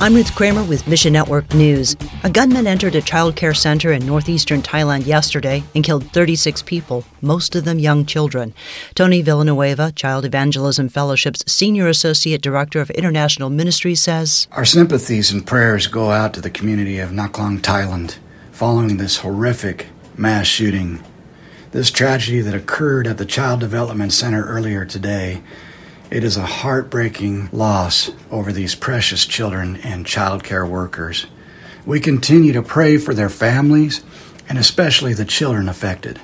I'm Ruth Kramer with Mission Network News. A gunman entered a child care center in northeastern Thailand yesterday and killed 36 people, most of them young children. Tony Villanueva, Child Evangelism Fellowship's Senior Associate Director of International Ministry, says Our sympathies and prayers go out to the community of Na Klang, Thailand, following this horrific mass shooting. This tragedy that occurred at the Child Development Center earlier today it is a heartbreaking loss over these precious children and child care workers. We continue to pray for their families and especially the children affected.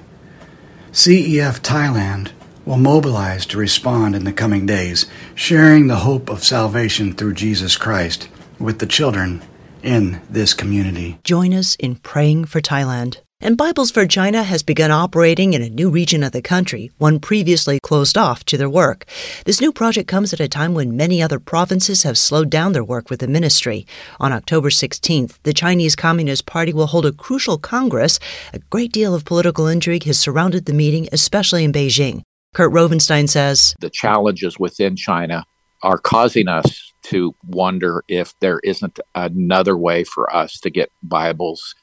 CEF Thailand will mobilize to respond in the coming days, sharing the hope of salvation through Jesus Christ with the children in this community. Join us in praying for Thailand. And Bibles for China has begun operating in a new region of the country, one previously closed off to their work. This new project comes at a time when many other provinces have slowed down their work with the ministry. On October 16th, the Chinese Communist Party will hold a crucial congress. A great deal of political intrigue has surrounded the meeting, especially in Beijing. Kurt Rovenstein says The challenges within China are causing us to wonder if there isn't another way for us to get Bibles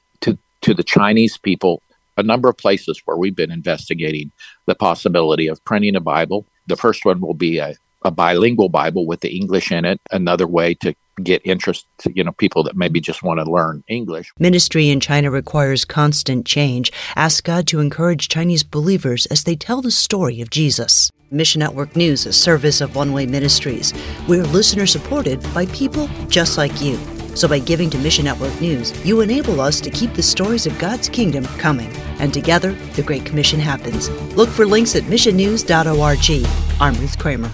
to the Chinese people a number of places where we've been investigating the possibility of printing a Bible. The first one will be a, a bilingual Bible with the English in it, another way to get interest to you know people that maybe just want to learn English. Ministry in China requires constant change. Ask God to encourage Chinese believers as they tell the story of Jesus. Mission Network News, a service of One Way Ministries. We're listener supported by people just like you. So by giving to Mission Network News, you enable us to keep the stories of God's kingdom coming. And together, the Great Commission happens. Look for links at missionnews.org. I'm Ruth Kramer.